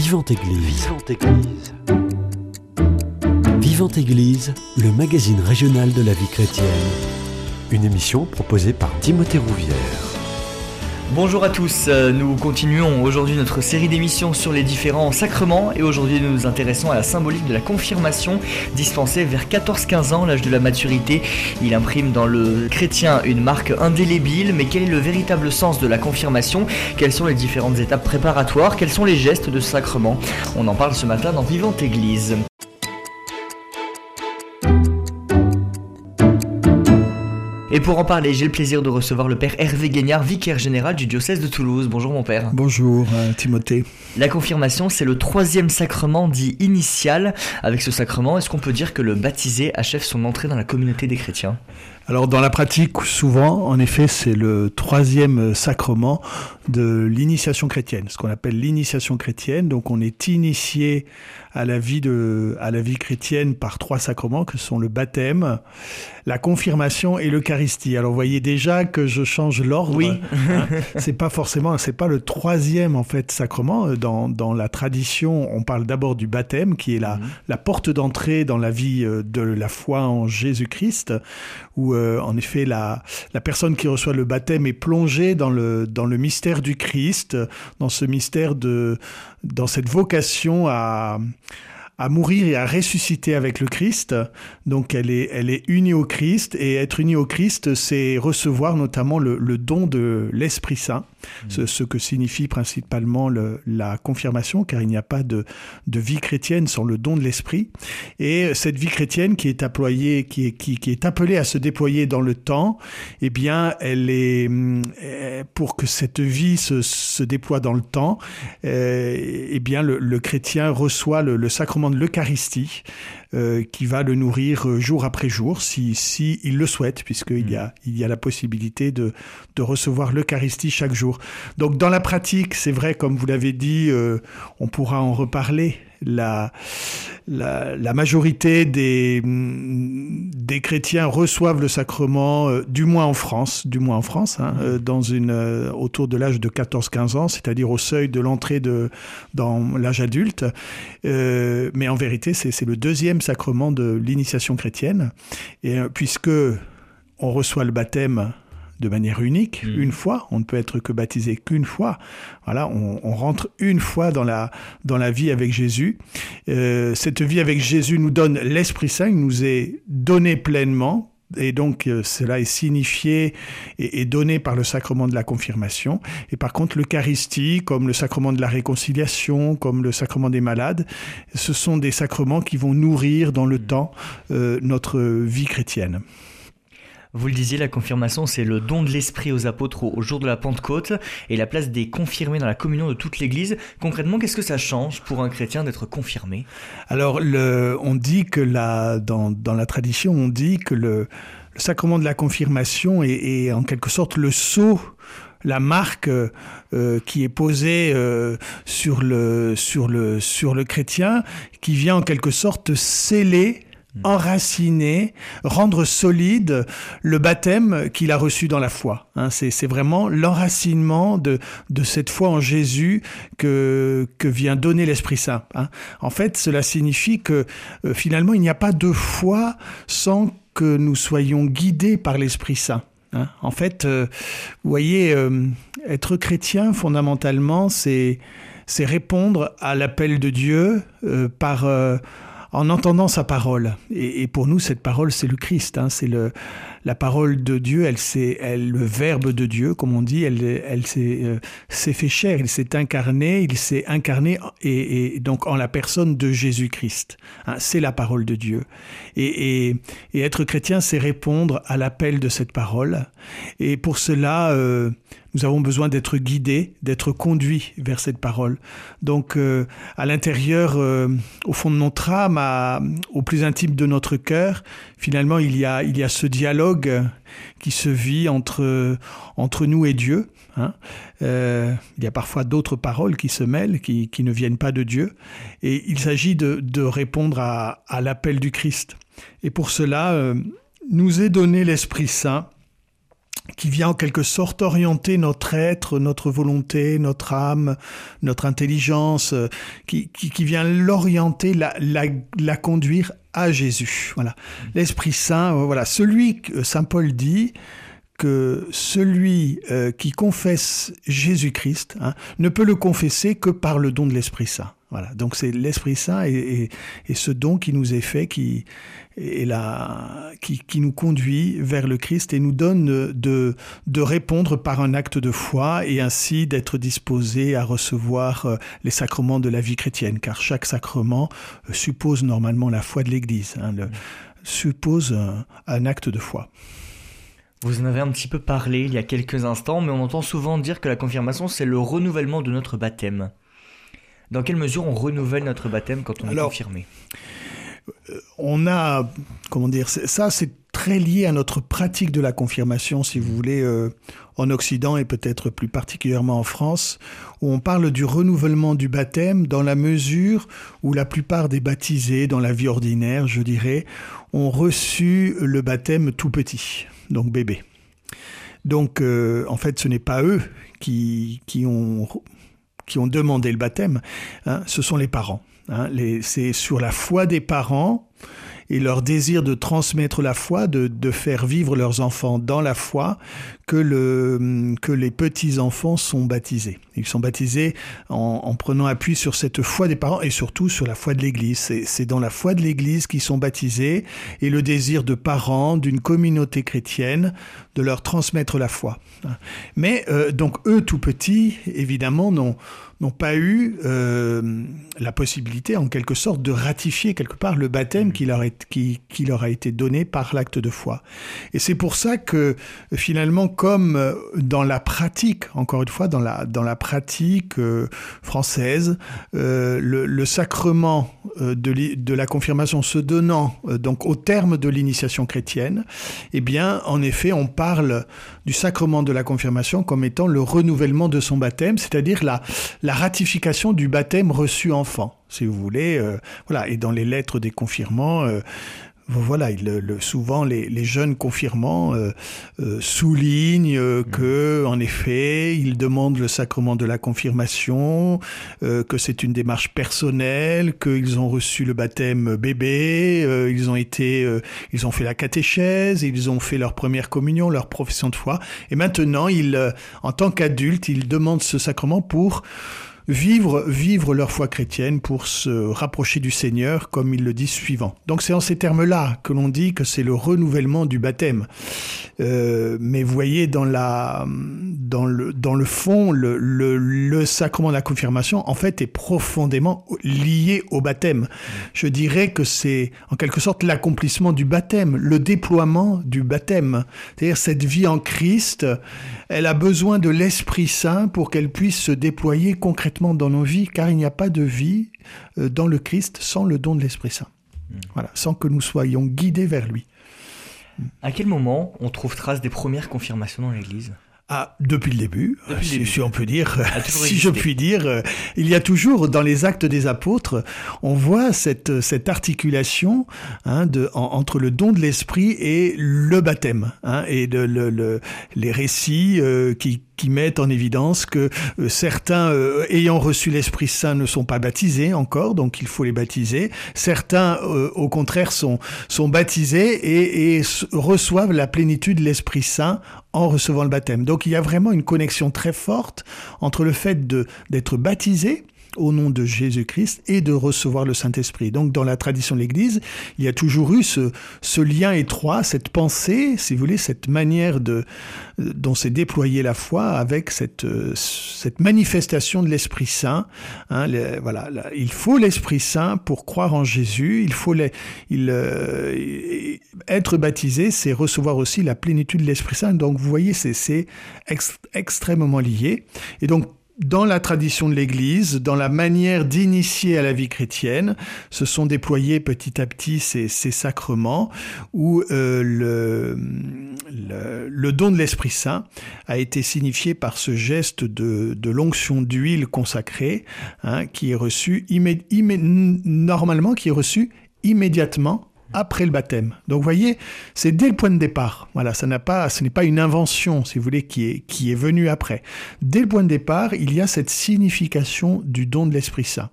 Vivante Église. Vivante Église. Vivante Église, le magazine régional de la vie chrétienne. Une émission proposée par Timothée Rouvière. Bonjour à tous, euh, nous continuons aujourd'hui notre série d'émissions sur les différents sacrements et aujourd'hui nous nous intéressons à la symbolique de la confirmation dispensée vers 14-15 ans, l'âge de la maturité. Il imprime dans le chrétien une marque indélébile, mais quel est le véritable sens de la confirmation? Quelles sont les différentes étapes préparatoires? Quels sont les gestes de sacrement? On en parle ce matin dans Vivante Église. Et pour en parler, j'ai le plaisir de recevoir le père Hervé Guignard, vicaire général du diocèse de Toulouse. Bonjour mon père. Bonjour euh, Timothée. La confirmation, c'est le troisième sacrement dit initial. Avec ce sacrement, est-ce qu'on peut dire que le baptisé achève son entrée dans la communauté des chrétiens? Alors dans la pratique, souvent, en effet, c'est le troisième sacrement de l'initiation chrétienne, ce qu'on appelle l'initiation chrétienne. Donc on est initié à la vie de, à la vie chrétienne par trois sacrements que sont le baptême, la confirmation et l'Eucharistie. Alors vous voyez déjà que je change l'ordre. Oui. Hein. c'est pas forcément, c'est pas le troisième en fait sacrement. Dans, dans la tradition, on parle d'abord du baptême qui est la, mhm. la porte d'entrée dans la vie euh, de la foi en Jésus-Christ, où euh, en effet la, personne qui reçoit le baptême est plongée dans le, mystère du Christ, dans ce mystère de, dans cette vocation à, mourir et à ressusciter avec le Christ. Donc elle est, elle est unie au Christ et être unie au Christ, c'est recevoir notamment le don de l'Esprit Saint. Ce, que signifie principalement la confirmation, car il n'y a pas de, vie chrétienne sans le don de l'esprit. Et cette vie chrétienne qui est, qui est, appelée à se déployer dans le temps, eh bien, elle est, eh, pour que cette vie se, déploie dans le temps, eh, eh bien, le, chrétien reçoit le sacrement de l'Eucharistie, euh, qui va le nourrir euh, jour après jour, si, si il le souhaite, puisqu'il y a, il y a la possibilité de, de recevoir l'Eucharistie chaque jour. Donc dans la pratique, c'est vrai, comme vous l'avez dit, euh, on pourra en reparler la, majorité des, chrétiens reçoivent le sacrement, euh, du moins en France, du moins en France, hein, euh, dans une, euh, autour de l'âge de 14-15 ans, c'est-à-dire au seuil de l'entrée dans l'âge adulte. mais en vérité, c'est le deuxième sacrement de l'initiation chrétienne. Et puisque on reçoit le baptême de manière unique, mm. une fois. On ne peut être que baptisé qu'une fois. Voilà, on, rentre une fois dans la, dans la vie avec Jésus. Euh, cette vie avec Jésus nous donne l'Esprit Saint, il nous est donné pleinement. Et donc euh, cela est signifié et, donné par le sacrement de la confirmation. Et par contre, l'Eucharistie, comme le sacrement de la réconciliation, comme le sacrement des malades, ce sont des sacrements qui vont nourrir dans le mm. temps euh, notre vie chrétienne. Vous le disiez, la confirmation, c'est le don de l'esprit aux apôtres au jour de la Pentecôte et la place des confirmés dans la communion de toute l'Église. Concrètement, qu'est-ce que ça change pour un chrétien d'être confirmé? Alors, on dit que dans, dans, la tradition, on dit que le, sacrement de la confirmation est, en quelque sorte le sceau la marque euh, qui est posée euh, sur, le, sur, le, sur le chrétien, qui vient en quelque sorte sceller. Enraciner, rendre solide le baptême qu'il a reçu dans la foi. Hein. c'est vraiment l'enracinement de, de cette foi en Jésus que, que vient donner l'Esprit Saint. Hein. En fait, cela signifie que euh, finalement, il n'y a pas de foi sans que nous soyons guidés par l'Esprit Saint. Hein. En fait, euh, vous voyez, euh, être chrétien, fondamentalement, c'est répondre à l'appel de Dieu par en entendant sa parole. Et, pour nous, cette parole, c'est le Christ. Hein, c'est la parole de Dieu. Elle, elle, le Verbe de Dieu, comme on dit. Elle, elle s'est, euh, fait chair. Il s'est incarné. Il s'est incarné et, donc en la personne de Jésus-Christ. Hein, c'est la parole de Dieu. Et, être chrétien, c'est répondre à l'appel de cette parole. Et pour cela, euh, nous avons besoin d'être guidés, d'être conduits vers cette parole. Donc, euh, à l'intérieur, euh, au fond de notre âme, au plus intime de notre cœur, finalement, il y a, il y a ce dialogue qui se vit entre, entre nous et Dieu. Hein. Euh, il y a parfois d'autres paroles qui se mêlent, qui, qui, ne viennent pas de Dieu. Et il s'agit de, de, répondre à, à l'appel du Christ. Et pour cela, nous est donné l'Esprit Saint qui vient en quelque sorte orienter notre être, notre volonté, notre âme, notre intelligence, euh, qui, qui, vient l'orienter, la, la, la, conduire à Jésus. Voilà. L'Esprit Saint, euh, voilà. Celui que Saint Paul dit, que celui euh, qui confesse Jésus-Christ hein, ne peut le confesser que par le don de l'Esprit Saint. Voilà. Donc c'est l'Esprit Saint et, et, ce don qui nous est fait, qui est là, qui, nous conduit vers le Christ et nous donne de, répondre par un acte de foi et ainsi d'être disposé à recevoir euh, les sacrements de la vie chrétienne, car chaque sacrement euh, suppose normalement la foi de l'Église, hein, suppose un acte de foi. Vous en avez un petit peu parlé il y a quelques instants, mais on entend souvent dire que la confirmation, c'est le renouvellement de notre baptême. Dans quelle mesure on renouvelle notre baptême quand on est confirmé euh, On a, comment dire, ça c'est très lié à notre pratique de la confirmation, si vous voulez, euh, en Occident et peut-être plus particulièrement en France, où on parle du renouvellement du baptême dans la mesure où la plupart des baptisés dans la vie ordinaire, je dirais, ont reçu le baptême tout petit, donc bébé. Donc, euh, en fait, ce n'est pas eux qui, qui ont qui ont demandé le baptême, hein, ce sont les parents. Hein. c'est sur la foi des parents et leur désir de transmettre la foi, de, faire vivre leurs enfants dans la foi, que les petits-enfants sont baptisés. Ils sont baptisés en, en, prenant appui sur cette foi des parents et surtout sur la foi de l'Église. C'est dans la foi de l'Église qu'ils sont baptisés et le désir de parents, d'une communauté chrétienne, de leur transmettre la foi. Mais euh, donc eux, tout petits, évidemment, n'ont pas eu euh, la possibilité, en quelque sorte, de ratifier quelque part le baptême qui leur, a été donné par l'acte de foi. Et c'est pour ça que finalement, comme euh, dans la pratique, encore une fois, dans la pratique euh, française, euh, le, sacrement euh, de, la confirmation se donnant donc au terme de l'initiation chrétienne, eh bien, en effet, on parle du sacrement de la confirmation comme étant le renouvellement de son baptême, c'est-à-dire la, la ratification du baptême reçu enfant, si vous voulez. Voilà. Et dans les lettres des confirmants, voilà, le, souvent les, les, jeunes confirmants euh, euh soulignent euh, mmh. que, en effet, ils demandent le sacrement de la confirmation, que c'est une démarche personnelle, qu'ils ont reçu le baptême bébé, ils ont été, ils ont fait la catéchèse, ils ont fait leur première communion, leur profession de foi, et maintenant, ils, en tant qu'adultes, ils demandent ce sacrement pour vivre, vivre leur foi chrétienne pour se rapprocher du Seigneur, comme il le dit suivant. Donc c'est en ces termes-là que l'on dit que c'est le renouvellement du baptême. Euh, mais vous voyez, dans, la, dans, le, dans le fond, le, le, le, sacrement de la confirmation, en fait, est profondément lié au baptême. Je dirais que c'est en quelque sorte l'accomplissement du baptême, le déploiement du baptême. C'est-à-dire cette vie en Christ, elle a besoin de l'Esprit Saint pour qu'elle puisse se déployer concrètement dans nos vies, car il n'y a pas de vie euh, dans le Christ sans le don de l'Esprit Saint. Hmm. Voilà, sans que nous soyons guidés vers lui. À quel moment on trouve trace des premières confirmations dans l'Église? Ah, depuis le début, si, on peut dire, si je puis dire, euh, il y a toujours dans les actes des apôtres, on voit cette cette articulation hein, de entre le don de l'esprit et le baptême, hein, et le, le, les récits euh, qui qui mettent en évidence que euh, certains euh, ayant reçu l'Esprit Saint ne sont pas baptisés encore, donc il faut les baptiser. Certains, euh, au contraire, sont, sont baptisés et, et reçoivent la plénitude de l'Esprit Saint en recevant le baptême. Donc il y a vraiment une connexion très forte entre le fait d'être baptisé au nom de Jésus-Christ et de recevoir le Saint-Esprit. Donc dans la tradition de l'Église, il y a toujours eu ce, lien étroit, cette pensée, si vous voulez, cette manière de, dont s'est déployée la foi avec cette, cette manifestation de l'Esprit Saint. Hein, voilà, il faut l'Esprit Saint pour croire en Jésus, il faut euh, être baptisé, c'est recevoir aussi la plénitude de l'Esprit Saint. Donc vous voyez, c'est ex, extrêmement lié. Et donc dans la tradition de l'Église, dans la manière d'initier à la vie chrétienne, se sont déployés petit à petit ces, sacrements où euh, le, don de l'Esprit Saint a été signifié par ce geste de, de l'onction d'huile consacrée, hein, qui est reçu normalement qui est reçu immédiatement après le baptême. Donc vous voyez, c'est dès le point de départ. Voilà, ça n'a pas, ce n'est pas une invention, si vous voulez, qui est, qui est venue après. Dès le point de départ, il y a cette signification du don de l'Esprit Saint.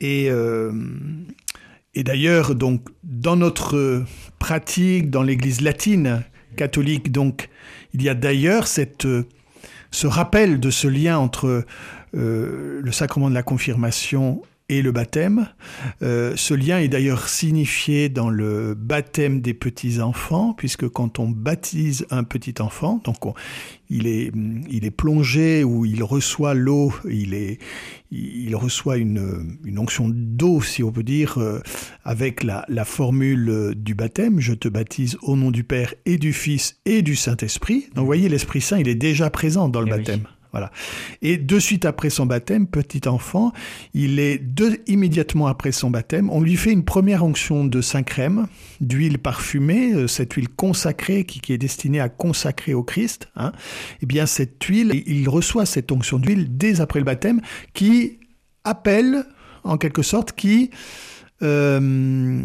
Et, euh, et d'ailleurs, donc, dans notre pratique, dans l'Église latine catholique, donc, il y a d'ailleurs cette, ce rappel de ce lien entre euh, le sacrement de la confirmation et le baptême. Euh, ce lien est d'ailleurs signifié dans le baptême des petits-enfants, puisque quand on baptise un petit enfant, donc il, est, il est plongé ou il reçoit l'eau, il, est, il reçoit une, une onction d'eau, si on peut dire, euh, avec la, la formule du baptême, je te baptise au nom du Père et du Fils et du Saint-Esprit. Donc vous voyez, l'Esprit Saint, il est déjà présent dans le eh baptême. Et de suite après son baptême, petit enfant, il est immédiatement après son baptême, on lui fait une première onction de saint crème, d'huile parfumée, euh, cette huile consacrée qui, est destinée à consacrer au Christ. Hein. Eh bien, cette huile, il reçoit cette onction d'huile dès après le baptême, qui appelle, en quelque sorte, qui euh,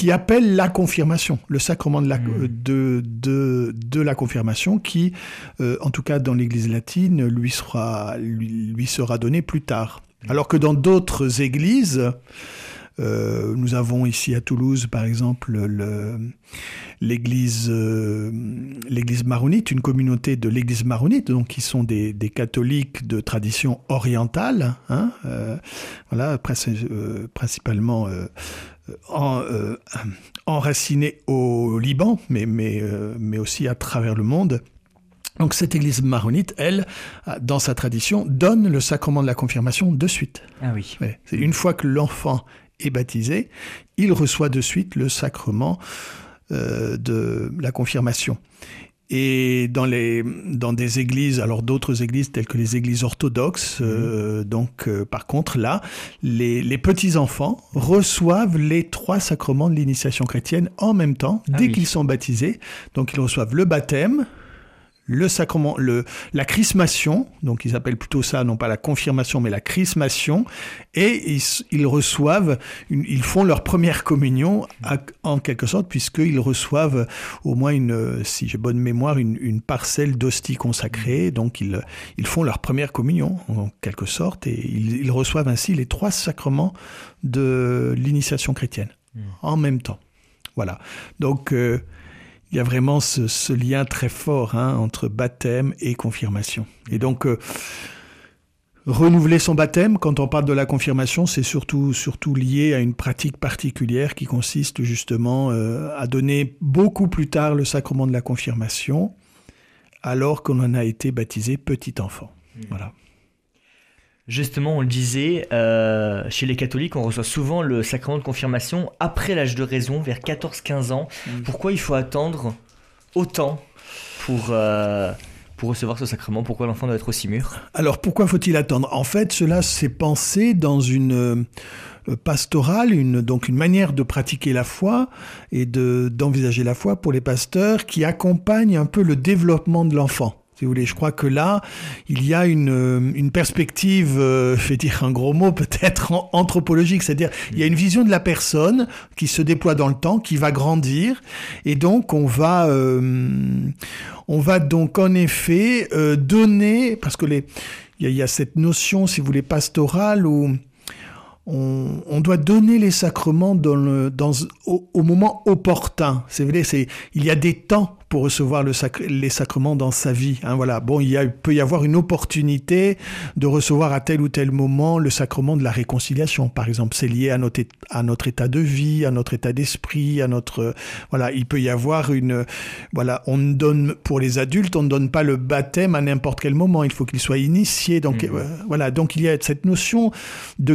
qui appelle la confirmation, le sacrement de la, mmh. de, de, de, la confirmation, qui, euh, en tout cas dans l'Église latine, lui sera, lui, sera donné plus tard. Mmh. Alors que dans d'autres églises, euh, nous avons ici à Toulouse, par exemple, l'église euh, l'église maronite, une communauté de l'église maronite, donc qui sont des, des catholiques de tradition orientale, hein, euh, voilà, principalement en, euh, enraciné au Liban, mais, mais, euh, mais aussi à travers le monde. Donc cette église maronite, elle, dans sa tradition, donne le sacrement de la confirmation de suite. Ah oui. c'est une fois que l'enfant est baptisé, il reçoit de suite le sacrement euh, de la confirmation. Et dans, les, dans des églises, alors d'autres églises telles que les églises orthodoxes, mhm. euh, donc euh, par contre là, les, les petits-enfants reçoivent les trois sacrements de l'initiation chrétienne en même temps, ah dès qu'ils sont baptisés. Donc ils reçoivent le baptême, le sacrement, le, la chrismation, donc ils appellent plutôt ça, non pas la confirmation, mais la chrismation, et ils, reçoivent, ils font leur première communion en quelque sorte, puisqu'ils reçoivent au moins une, si j'ai bonne mémoire, une, parcelle d'hostie consacrée, donc ils, ils font leur première communion en quelque sorte, et ils, reçoivent ainsi les trois sacrements de l'initiation chrétienne mmh. en même temps. Voilà. Donc, euh, il y a vraiment ce, lien très fort hein, entre baptême et confirmation. Et donc, euh, renouveler son baptême, quand on parle de la confirmation, c'est surtout, surtout lié à une pratique particulière qui consiste justement euh, à donner beaucoup plus tard le sacrement de la confirmation, alors qu'on en a été baptisé petit enfant. Mmh. Voilà. Justement, on le disait, euh, chez les catholiques, on reçoit souvent le sacrement de confirmation après l'âge de raison, vers 14-15 ans. Mm. Pourquoi il faut attendre autant pour, euh, pour recevoir ce sacrement? Pourquoi l'enfant doit être aussi mûr? Alors pourquoi faut-il attendre? En fait, cela s'est pensé dans une euh, pastorale, une, donc une manière de pratiquer la foi et d'envisager la foi pour les pasteurs qui accompagne un peu le développement de l'enfant si vous voulez. Je crois que là, il y a une, euh, une perspective, euh, je vais dire un gros mot peut-être, anthropologique, c'est-à-dire il y a une vision de la personne qui se déploie dans le temps, qui va grandir, et donc on va, euh, on va donc en effet donner, parce que les, il y, a, cette notion, si vous voulez, pastorale où on, doit donner les sacrements dans le, dans, au, au moment opportun. C'est vrai, c'est, il y a des temps pour recevoir le les sacrements dans sa vie. Hein, voilà. Bon, il, y a, peut y avoir une opportunité de recevoir à tel ou tel moment le sacrement de la réconciliation. Par exemple, c'est lié à notre, à notre état de vie, à notre état d'esprit, à notre voilà. Il peut y avoir une voilà. On donne pour les adultes, on ne donne pas le baptême à n'importe quel moment. Il faut qu'il soit initié. Donc mmh. euh, voilà. Donc il y a cette notion de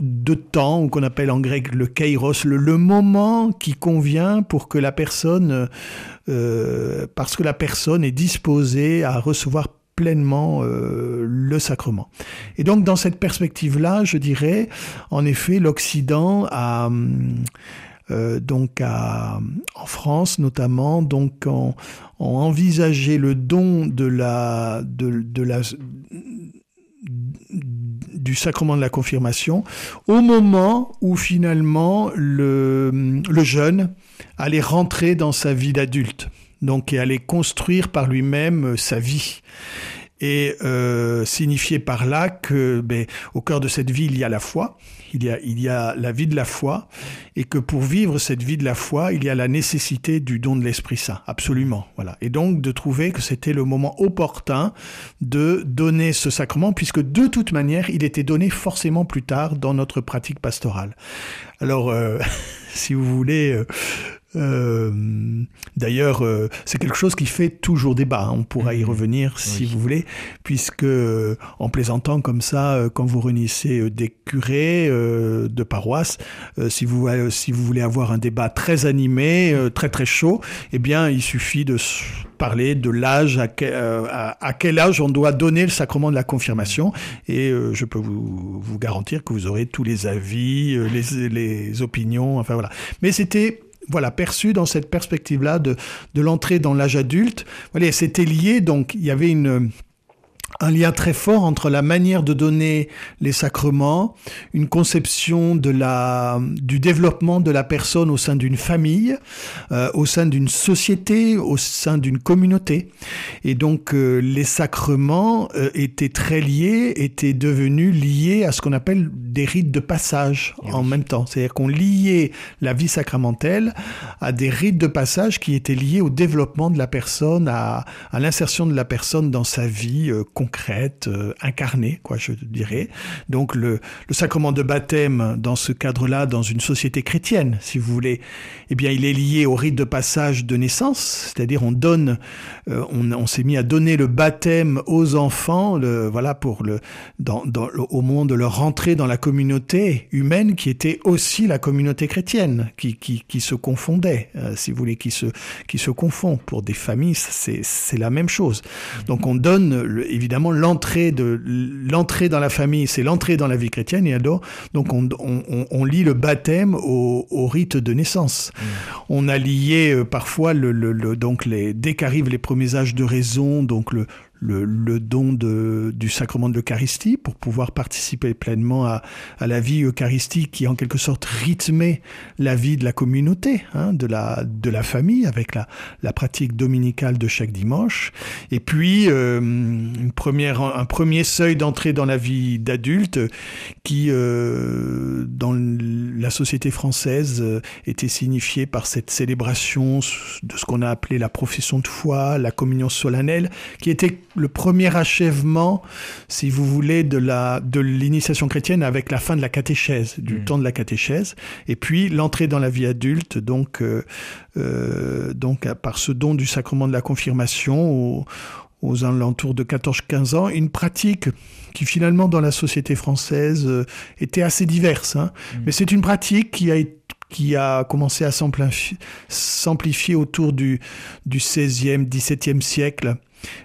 de temps, ou qu'on appelle en grec le kairos, le, le moment qui convient pour que la personne euh, parce que la personne est disposée à recevoir pleinement euh, le sacrement. Et donc dans cette perspective-là, je dirais, en effet, l'Occident a euh, donc en France notamment, donc ont, envisagé le don de la de la du sacrement de la confirmation au moment où finalement le, le jeune allait rentrer dans sa vie d'adulte, donc et allait construire par lui-même sa vie et euh, signifier par là que ben, au cœur de cette vie il y a la foi, il y a, il y a la vie de la foi, et que pour vivre cette vie de la foi, il y a la nécessité du don de l'Esprit Saint, absolument. Voilà. Et donc de trouver que c'était le moment opportun de donner ce sacrement, puisque de toute manière, il était donné forcément plus tard dans notre pratique pastorale. Alors, euh, si vous voulez, euh, euh, D'ailleurs, euh, c'est quelque chose qui fait toujours débat. Hein. On pourra y mhm. revenir si vous voulez, puisque euh, en plaisantant comme ça, quand vous réunissez des curés de paroisse, si vous si vous voulez avoir un débat très animé, très très chaud, eh bien, il suffit de parler de l'âge à, à, quel âge on doit donner le sacrement de la confirmation, et je peux vous, vous garantir que vous aurez tous les avis, les, les opinions, enfin voilà. Mais c'était voilà, perçu dans cette perspective-là de, de l'entrée dans l'âge adulte. Voilà, c'était lié, donc il y avait une, un lien très fort entre la manière de donner les sacrements, une conception de la, du développement de la personne au sein d'une famille, euh, au sein d'une société, au sein d'une communauté. Et donc euh, les sacrements euh, étaient très liés, étaient devenus liés à ce qu'on appelle des rites de passage eh en même temps. C'est-à-dire qu'on liait la vie sacramentelle à des rites de passage qui étaient liés au développement de la personne, à, à l'insertion de la personne dans sa vie concrète, euh, incarnée, quoi, je dirais. Donc le, sacrement de baptême, dans ce cadre-là, dans une société chrétienne, si vous voulez, eh bien, il est lié au rite de passage de naissance, c'est-à-dire on donne, euh, on, s'est mis à donner le baptême aux enfants, le, voilà, pour le, au moment de leur rentrée dans la communauté humaine, qui était aussi la communauté chrétienne, qui, qui, se confondait, euh, si vous voulez, qui se, qui se confond. Pour des familles, c'est, c'est la même chose. Donc on donne, évidemment, évidemment, l'entrée de l'entrée dans la famille, c'est l'entrée dans la vie chrétienne. Et alors, donc on, on, le baptême au, au rite de naissance. Mmh. On a lié euh, parfois le, le, le, donc les dès qu'arrivent les premiers âges de raison, donc le, le, don de, du sacrement de l'Eucharistie pour pouvoir participer pleinement à, à, la vie eucharistique qui en quelque sorte rythmait la vie de la communauté, hein, de, la, de la famille avec la, la pratique dominicale de chaque dimanche. Et puis euh, une première, un premier seuil d'entrée dans la vie d'adulte qui, euh, dans la société française, euh, était signifié par cette célébration de ce qu'on a appelé la profession de foi, la communion solennelle, qui était le premier achèvement, si vous voulez, de la de l'initiation chrétienne avec la fin de la catéchèse, du mmh. temps de la catéchèse, et puis l'entrée dans la vie adulte, donc euh, euh, donc par ce don du sacrement de la confirmation aux, aux alentours de 14-15 ans, une pratique qui finalement dans la société française euh, était assez diverse, hein. mmh. mais c'est une pratique qui a été qui a commencé à s'amplifier autour du, du 16e, 17e siècle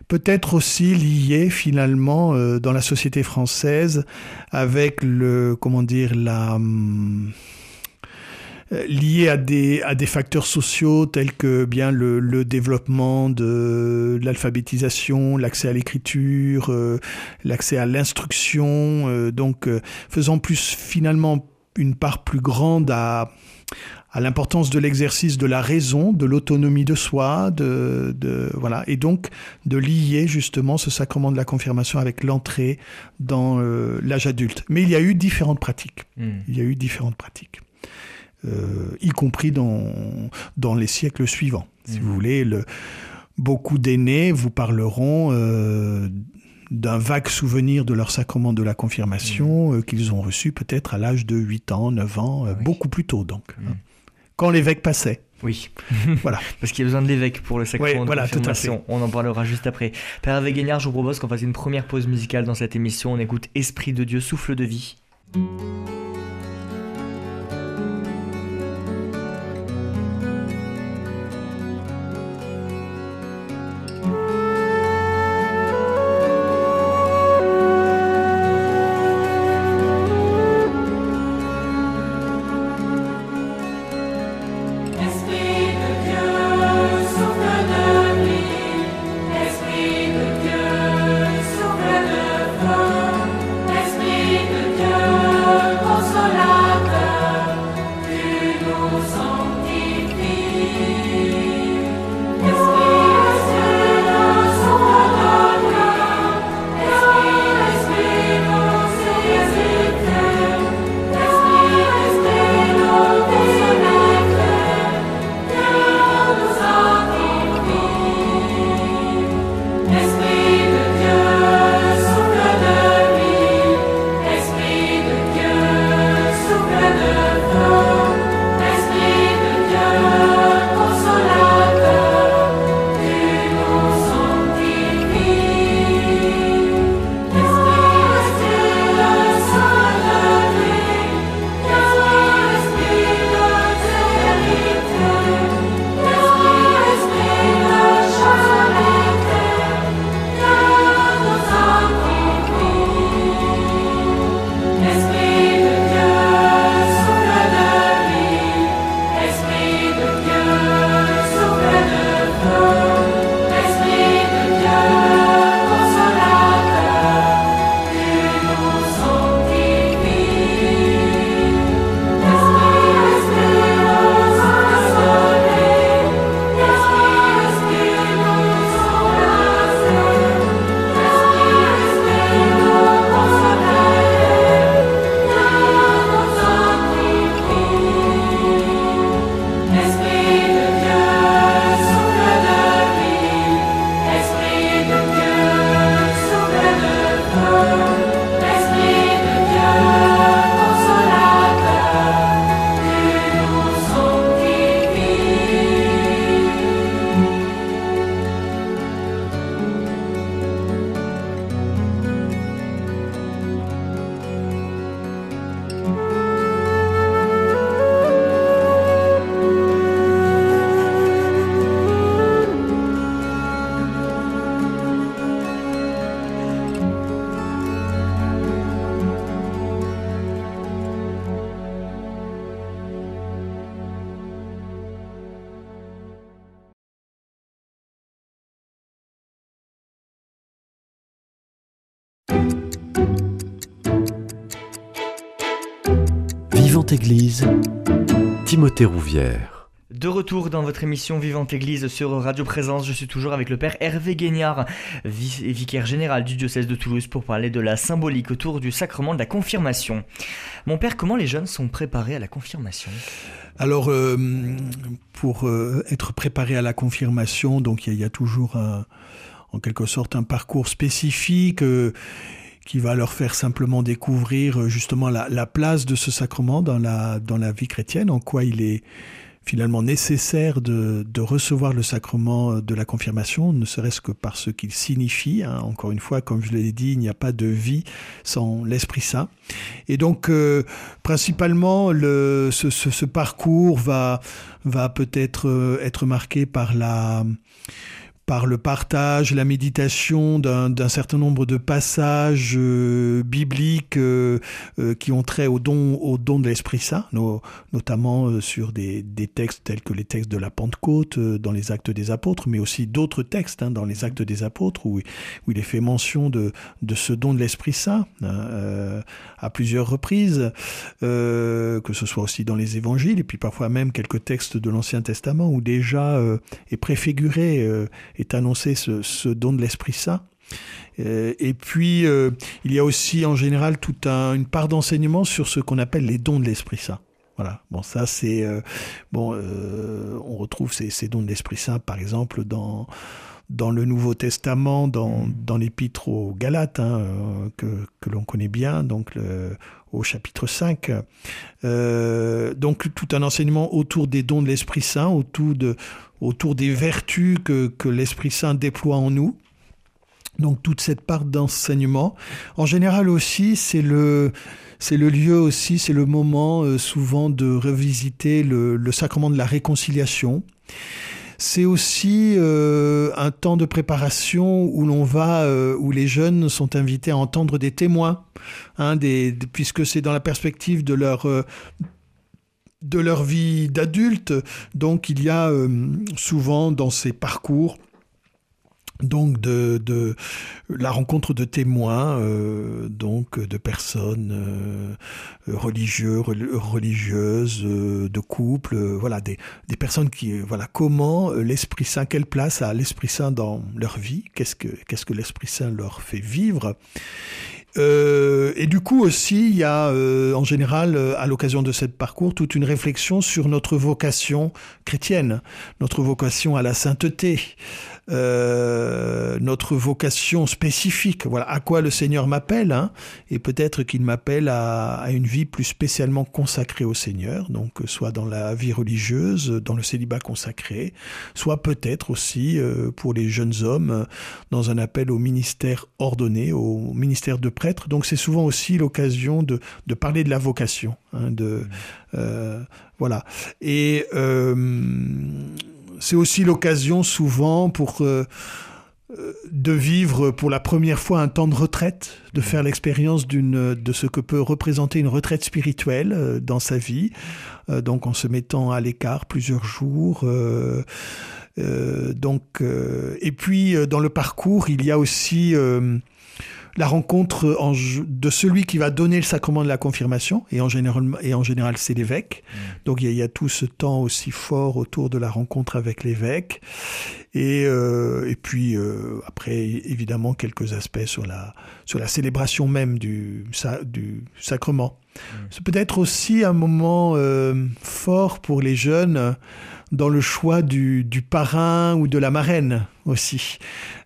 peut-être aussi lié finalement euh, dans la société française avec le comment dire la euh, lié à des, à des facteurs sociaux tels que bien le, le développement de l'alphabétisation, l'accès à l'écriture, euh, l'accès à l'instruction, donc faisant plus finalement une part plus grande à, à l'importance de l'exercice de la raison, de l'autonomie de soi, de, de, voilà, et donc de lier justement ce sacrement de la confirmation avec l'entrée dans euh, l'âge adulte. Mais il y a eu différentes pratiques. Mmh. Il y a eu différentes pratiques, euh, y compris dans dans les siècles suivants. Si mmh. vous voulez, le, beaucoup d'aînés vous parleront. Euh, d'un vague souvenir de leur sacrement de la confirmation mmh. euh, qu'ils ont reçu peut-être à l'âge de 8 ans, 9 ans, oui. beaucoup plus tôt donc. Mmh quand l'évêque passait. Oui, voilà. Parce qu'il y a besoin de l'évêque pour le sacrement oui, voilà, de confirmation. On en parlera juste après. Père Hervé Guignard, je vous propose qu'on fasse une première pause musicale dans cette émission. On écoute Esprit de Dieu, souffle de vie. Vivante Église, Timothée Rouvière. De retour dans votre émission Vivante Église sur Radio Présence, je suis toujours avec le Père Hervé Guignard, vicaire général du diocèse de Toulouse, pour parler de la symbolique autour du sacrement de la confirmation. Mon Père, comment les jeunes sont préparés à la confirmation? Alors, euh, pour euh, être préparés à la confirmation, donc il y, a toujours en quelque sorte un parcours spécifique. Euh, qui va leur faire simplement découvrir euh, justement la, place de ce sacrement dans la, dans la vie chrétienne, en quoi il est finalement nécessaire de, de recevoir le sacrement de la confirmation, ne serait-ce que par ce qu'il signifie. Hein. Encore une fois, comme je l'ai dit, il n'y a pas de vie sans l'Esprit Saint. Et donc, euh, principalement, le, ce, ce, ce, parcours va, va peut-être euh, être marqué par la par le partage, la méditation d'un certain nombre de passages euh, bibliques euh, euh, qui ont trait au don, au don de l'Esprit Saint, notamment sur des, des, textes tels que les textes de la Pentecôte dans les Actes des Apôtres, mais aussi d'autres textes hein, dans les Actes des Apôtres où, où, il est fait mention de, de ce don de l'Esprit Saint hein, à plusieurs reprises, que ce soit aussi dans les Évangiles et puis parfois même quelques textes de l'Ancien Testament où déjà est préfiguré est annoncé ce, don de l'Esprit Saint. Euh, et puis, euh, il y a aussi en général toute une part d'enseignement sur ce qu'on appelle les dons de l'Esprit Saint. Voilà. Bon, ça c'est euh, bon. on retrouve ces, dons de l'Esprit Saint, par exemple, dans dans le Nouveau Testament, dans, dans l'Épître aux Galates, hein, que, que l'on connaît bien, donc au chapitre 5. donc tout un enseignement autour des dons de l'Esprit Saint, autour de autour des vertus que, que l'Esprit Saint déploie en nous. Donc toute cette part d'enseignement. En général aussi, c'est le, c'est le lieu aussi, c'est le moment euh, souvent de revisiter le, sacrement de la réconciliation. C'est aussi euh, un temps de préparation où l'on va, euh, où les jeunes sont invités à entendre des témoins, hein, puisque c'est dans la perspective de leur de leur vie d'adulte. Donc il y a euh, souvent dans ces parcours donc de, la rencontre de témoins, euh, donc de personnes euh, religieuses, de couples, voilà des, personnes qui voilà comment l'Esprit Saint, quelle place a l'Esprit Saint dans leur vie, qu'est-ce que qu'est-ce que l'Esprit Saint leur fait vivre, euh, et du coup aussi, il y a euh, en général, euh, à l'occasion de ce parcours, toute une réflexion sur notre vocation chrétienne, notre vocation à la sainteté, euh, notre vocation spécifique. Voilà à quoi le Seigneur m'appelle, hein, et peut-être qu'il m'appelle à, à, une vie plus spécialement consacrée au Seigneur, donc soit dans la vie religieuse, dans le célibat consacré, soit peut-être aussi euh, pour les jeunes hommes dans un appel au ministère ordonné, au ministère de prêtre. Donc c'est souvent aussi l'occasion de, de, parler de la vocation, hein, de mmh. euh, voilà. Et euh, c'est aussi l'occasion souvent pour euh, de vivre pour la première fois un temps de retraite, de faire l'expérience d'une de ce que peut représenter une retraite spirituelle dans sa vie, donc en se mettant à l'écart plusieurs jours. donc et puis dans le parcours, il y a aussi la rencontre en, de celui qui va donner le sacrement de la confirmation, et en général, et en général c'est l'évêque. Mmh. Donc il y, a, tout ce temps aussi fort autour de la rencontre avec l'évêque. Et, euh, et puis euh, après, évidemment, quelques aspects sur la, sur la célébration même du, du sacrement. Mmh. C'est peut-être aussi un moment euh, fort pour les jeunes dans le choix du, du parrain ou de la marraine aussi.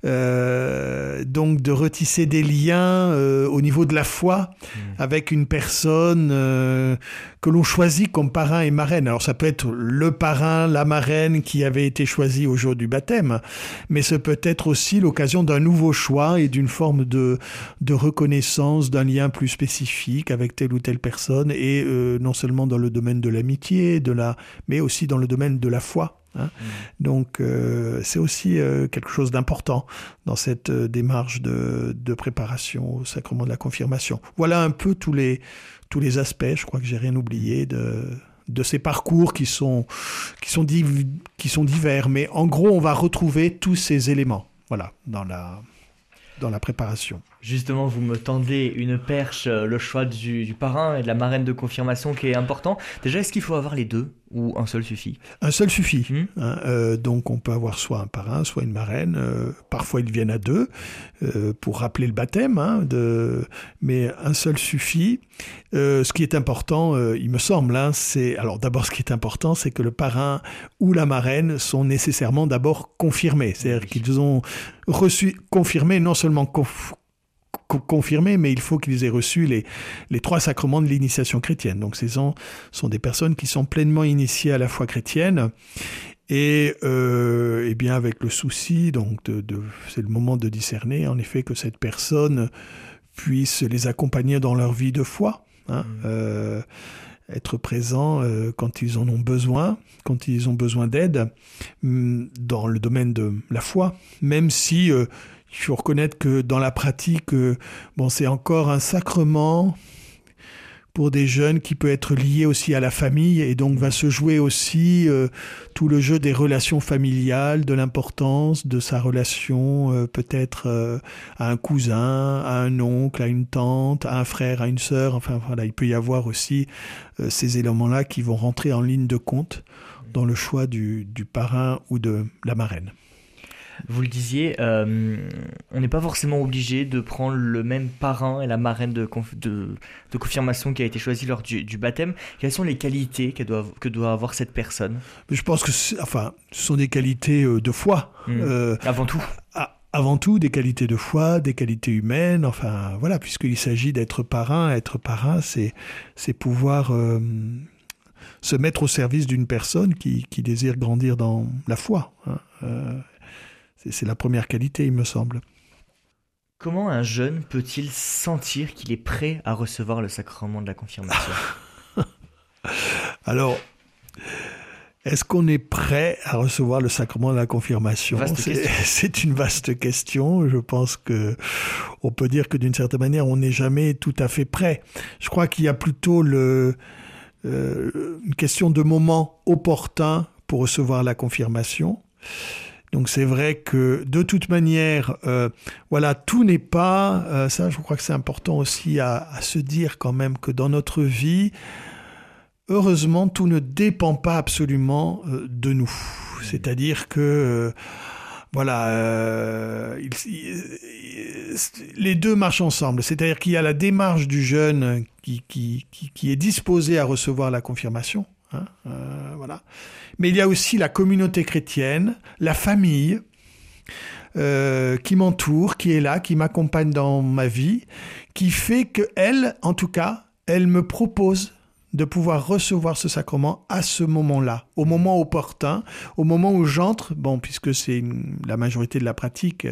Euh, donc de retisser des liens euh, au niveau de la foi mmh. avec une personne euh, que l'on choisit comme parrain et marraine. Alors ça peut être le parrain, la marraine qui avait été choisi au jour du baptême, mais ce peut être aussi l'occasion d'un nouveau choix et d'une forme de, de reconnaissance d'un lien plus spécifique avec telle ou telle personne et non seulement dans le domaine de l'amitié, de la, mais aussi dans le domaine de la foi. Hein. Donc euh, c'est aussi euh, quelque chose d'important dans cette euh, démarche de, de, préparation au sacrement de la confirmation. Voilà un peu tous les, tous les aspects, je crois que j'ai rien oublié de, de ces parcours qui sont, qui, sont qui sont divers. Mais en gros, on va retrouver tous ces éléments voilà, dans, la, dans la préparation. Justement, vous me tendez une perche, euh, le choix du, parrain et de la marraine de confirmation qui est important. Déjà, est-ce qu'il faut avoir les deux ou un seul suffit? Un seul suffit. Hmm? Hein, euh, donc on peut avoir soit un parrain, soit une marraine. Euh, parfois ils viennent à deux pour rappeler le baptême, hein, de... mais un seul suffit. ce qui est important, il me semble, hein, c'est alors d'abord ce qui est important, c'est que le parrain ou la marraine sont nécessairement d'abord confirmés, c'est-à-dire qu'ils ont reçu confirmé non seulement confirmé, mais il faut qu'ils aient reçu les, les trois sacrements de l'initiation chrétienne. Donc ces gens sont des personnes qui sont pleinement initiées à la foi chrétienne. Et, euh, bien avec le souci, donc de, c'est le moment de discerner en effet que cette personne puisse les accompagner dans leur vie de foi. Hein, mmh. euh, être présent euh, quand ils en ont besoin, quand ils ont besoin d'aide mm, dans le domaine de la foi, même si euh, il faut reconnaître que dans la pratique, euh, bon, c'est encore un sacrement pour des jeunes qui peut être lié aussi à la famille et donc va se jouer aussi euh, tout le jeu des relations familiales, de l'importance de sa relation euh, peut-être à un cousin, à un oncle, à une tante, à un frère, à une sœur. Enfin voilà, il peut y avoir aussi ces éléments-là qui vont rentrer en ligne de compte dans le choix du, du parrain ou de la marraine. Vous le disiez, euh, on n'est pas forcément obligé de prendre le même parrain et la marraine de, de, confirmation qui a été choisi lors du, baptême. Quelles sont les qualités que doit, que doit avoir cette personne? Je pense que enfin, ce sont des qualités euh, de foi. Hmm. Euh, avant tout avant tout des qualités de foi, des qualités humaines, enfin voilà, puisqu'il s'agit d'être parrain, être parrain, c'est c'est pouvoir se mettre au service d'une personne qui, qui, désire grandir dans la foi. Hein, c'est la première qualité, il me semble. Comment un jeune peut-il sentir qu'il est prêt à recevoir le sacrement de la confirmation? Alors, est-ce qu'on est prêt à recevoir le sacrement de la confirmation? C'est une vaste question. Je pense que on peut dire que d'une certaine manière, on n'est jamais tout à fait prêt. Je crois qu'il y a plutôt le, euh, une question de moment opportun pour recevoir la confirmation. Donc c'est vrai que de toute manière, euh, voilà, tout n'est pas, euh, ça je crois que c'est important aussi à, se dire quand même que dans notre vie, heureusement, tout ne dépend pas absolument euh, de nous. C'est-à-dire que, voilà, les deux marchent ensemble. C'est-à-dire qu'il y a la démarche du jeune qui, qui, qui est disposé à recevoir la confirmation, Hein, euh, voilà. Mais il y a aussi la communauté chrétienne, la famille euh, qui m'entoure, qui est là, qui m'accompagne dans ma vie, qui fait que elle, en tout cas, elle me propose de pouvoir recevoir ce sacrement à ce moment-là, au moment opportun, au moment où j'entre, bon, puisque c'est la majorité de la pratique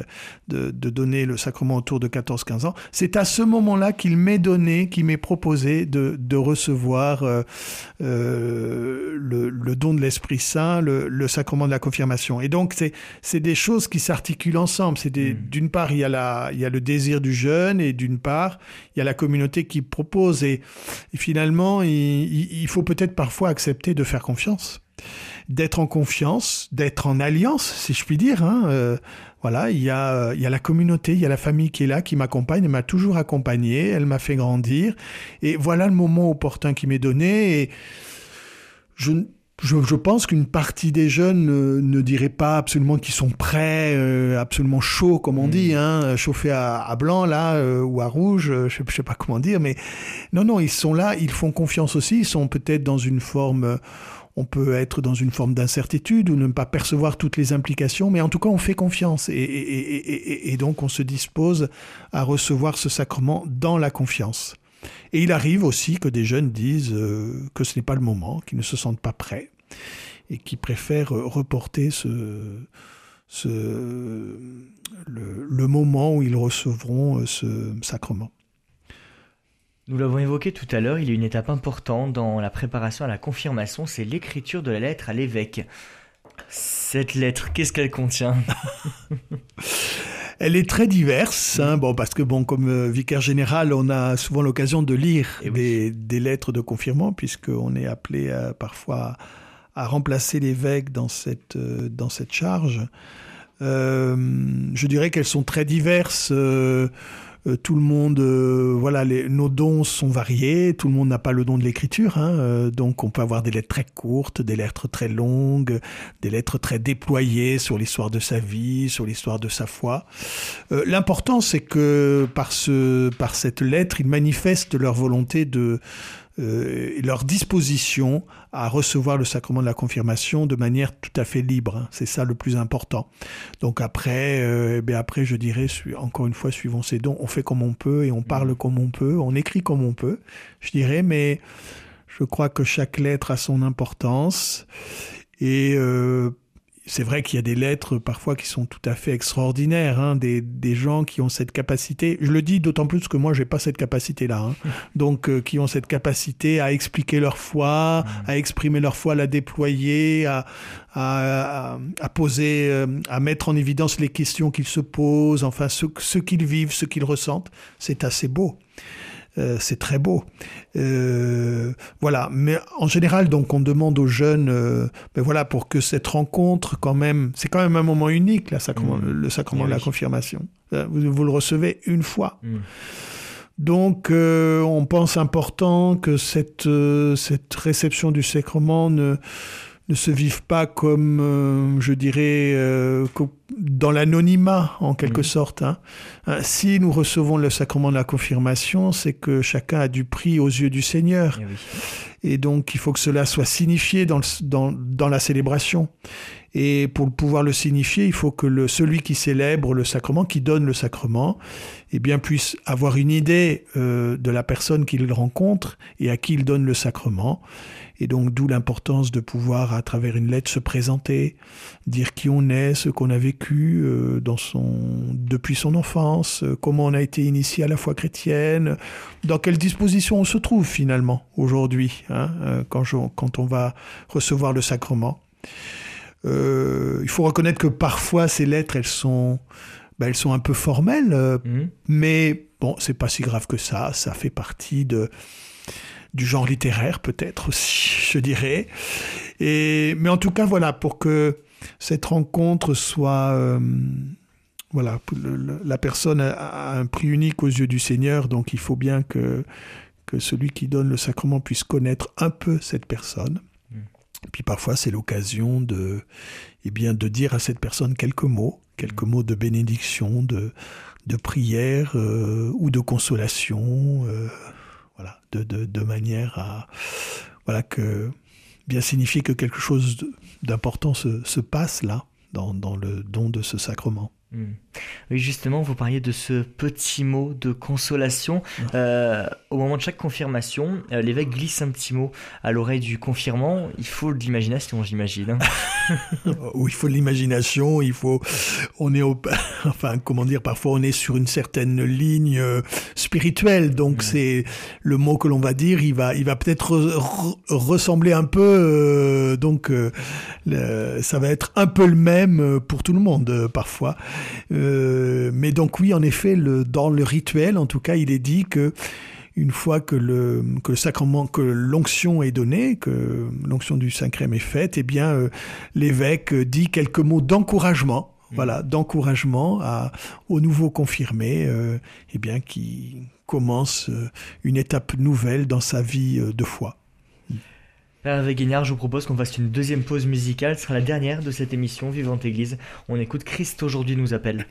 de, donner le sacrement autour de 14-15 ans, c'est à ce moment-là qu'il m'est donné, qu'il m'est proposé de, recevoir euh, euh, le, don de l'Esprit Saint, le, sacrement de la confirmation. Et donc, c'est des choses qui s'articulent ensemble. C'est mmh. d'une part, il y, a la, il y a le désir du jeune, et d'une part, il y a la communauté qui propose. Et, et finalement, il il, faut peut-être parfois accepter de faire confiance, d'être en confiance, d'être en alliance, si je puis dire. Hein. Euh, voilà, il y, a, il y a la communauté, il y a la famille qui est là, qui m'accompagne, elle m'a toujours accompagné, elle m'a fait grandir. Et voilà le moment opportun qui m'est donné. Je, je, pense qu'une partie des jeunes ne, dirait pas absolument qu'ils sont prêts, euh, absolument chauds, comme on mm. dit, hein, chauffés à, blanc là euh, ou à rouge, euh, je, ne sais pas comment dire, mais non, non, ils sont là, ils font confiance aussi, ils sont peut-être dans une forme, on peut être dans une forme d'incertitude ou ne pas percevoir toutes les implications, mais en tout cas, on fait confiance et, et donc on se dispose à recevoir ce sacrement dans la confiance. Et il arrive aussi que des jeunes disent euh, que ce n'est pas le moment, qu'ils ne se sentent pas prêts et qui préfèrent reporter ce, ce, le, le, moment où ils recevront euh, ce sacrement. Nous l'avons évoqué tout à l'heure, il y a une étape importante dans la préparation à la confirmation, c'est l'écriture de la lettre à l'évêque. Cette lettre, qu'est-ce qu'elle contient? Elle est très diverse, hein, bon, parce que bon, comme euh, vicaire général, on a souvent l'occasion de lire eh des, des, lettres de confirmement, puisqu'on est appelé euh, parfois à remplacer l'évêque dans cette, euh, dans cette charge. je dirais qu'elles sont très diverses. euh, tout le monde, euh, voilà, nos dons sont variés. Tout le monde n'a pas le don de l'écriture, hein, euh, donc on peut avoir des lettres très courtes, des lettres très longues, des lettres très déployées sur l'histoire de sa vie, sur l'histoire de sa foi. L'important, c'est que par ce, par cette lettre, ils manifestent leur volonté de euh, leur disposition à recevoir le sacrement de la confirmation de manière tout à fait libre. Hein. C'est ça le plus important. Donc après, euh, eh après, je dirais, encore une fois, suivant ces dons, on fait comme on peut et on parle mmh. comme on peut, on écrit comme on peut, je dirais, mais je crois que chaque lettre a son importance. Et euh, c'est vrai qu'il y a des lettres parfois qui sont tout à fait extraordinaires, hein, des, des, gens qui ont cette capacité. Je le dis d'autant plus que moi, j'ai pas cette capacité-là. Hein, donc, euh, qui ont cette capacité à expliquer leur foi, mmh. à exprimer leur foi, à la déployer, à, à, à poser, euh, à mettre en évidence les questions qu'ils se posent, enfin, ce, ce qu'ils vivent, ce qu'ils ressentent. C'est assez beau. Euh, c'est très beau. Euh, voilà, mais en général, donc, on demande aux jeunes, euh, ben voilà, pour que cette rencontre, quand même, c'est quand même un moment unique, mmh. le sacrement de la confirmation. Vous, le recevez une fois. Mmh. Donc, on pense important que cette, cette réception du sacrement ne ne se vivent pas comme, euh, je dirais, euh, dans l'anonymat, en quelque sorte. Hein. Euh, si nous recevons le sacrement de la confirmation, c'est que chacun a du prix aux yeux du Seigneur. Eh Et, donc, il faut que cela soit signifié dans, dans, dans, la célébration. Et pour pouvoir le signifier, il faut que le, celui qui célèbre le sacrement, qui donne le sacrement, eh bien, puisse avoir une idée de la personne qu'il rencontre et à qui il donne le sacrement. Et donc d'où l'importance de pouvoir, à travers une lettre, se présenter, dire qui on est, ce qu'on a vécu euh, dans son, depuis son enfance, euh, comment on a été initié à la foi chrétienne, dans quelle disposition on se trouve finalement aujourd'hui, hein, euh, quand, quand on va recevoir le sacrement. il faut reconnaître que parfois ces lettres, elles sont, ben, elles sont un peu formelles, mmh. mais bon, c'est pas si grave que ça. Ça fait partie de du genre littéraire peut-être aussi, je dirais. Et, mais en tout cas, voilà, pour que cette rencontre soit... Euh, voilà, la personne a un prix unique aux yeux du Seigneur, donc il faut bien que, que celui qui donne le sacrement puisse connaître un peu cette personne. Mm. Puis parfois, c'est l'occasion de, eh bien, de dire à cette personne quelques mots, quelques mm. mots de bénédiction, de, de prière euh, ou de consolation. Euh, voilà, de, de, manière à voilà que bien signifier que quelque chose d'important se, se, passe là dans, dans le don de ce sacrement. Hmm. Oui, justement, vous parliez de ce petit mot de consolation. Euh, au moment de chaque confirmation, euh, l'évêque glisse un petit mot à l'oreille du confirmant. Il faut de l'imagination, j'imagine. Hein. oui, il faut de l'imagination. Il faut. On est au... enfin, comment dire Parfois, on est sur une certaine ligne euh, spirituelle. Donc, hmm. c'est le mot que l'on va dire. Il va, il va peut-être ressembler un peu. donc, ça va être un peu le même pour tout le monde parfois. Euh, mais donc oui, en effet, le, dans le rituel, en tout cas, il est dit que une fois que le, que le sacrement, que l'onction est donnée, que l'onction du sacré est faite, eh bien, euh, l'évêque dit quelques mots d'encouragement, mmh. voilà, d'encouragement à, au nouveau confirmé, euh, eh bien, qui commence euh, une étape nouvelle dans sa vie de foi. Père Guignard, je vous propose qu'on fasse une deuxième pause musicale. Ce sera la dernière de cette émission Vivante Église. On écoute Christ aujourd'hui nous appelle.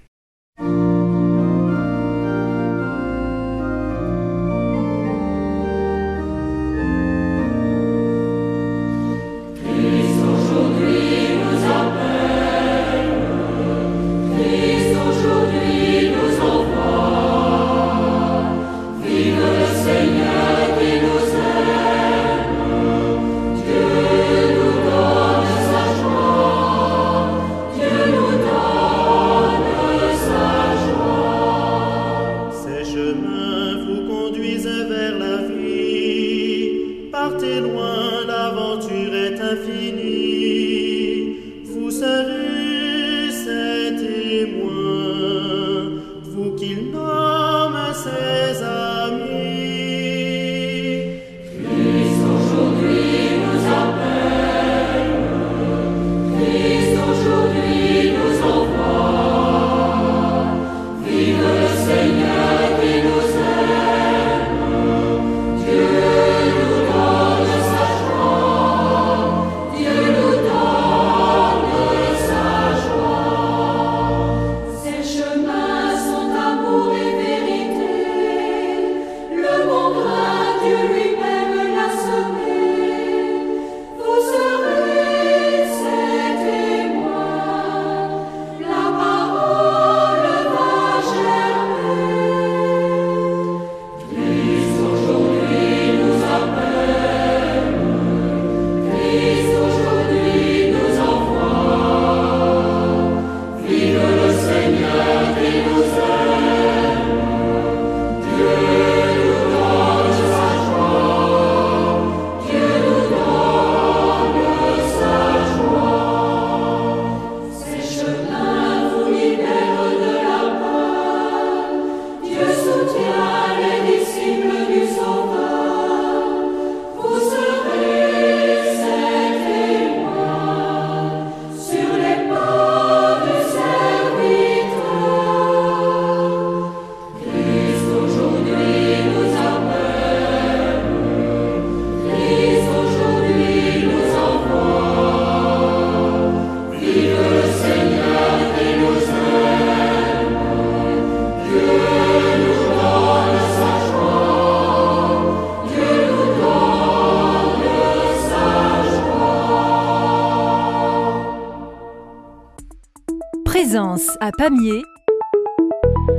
Pamiers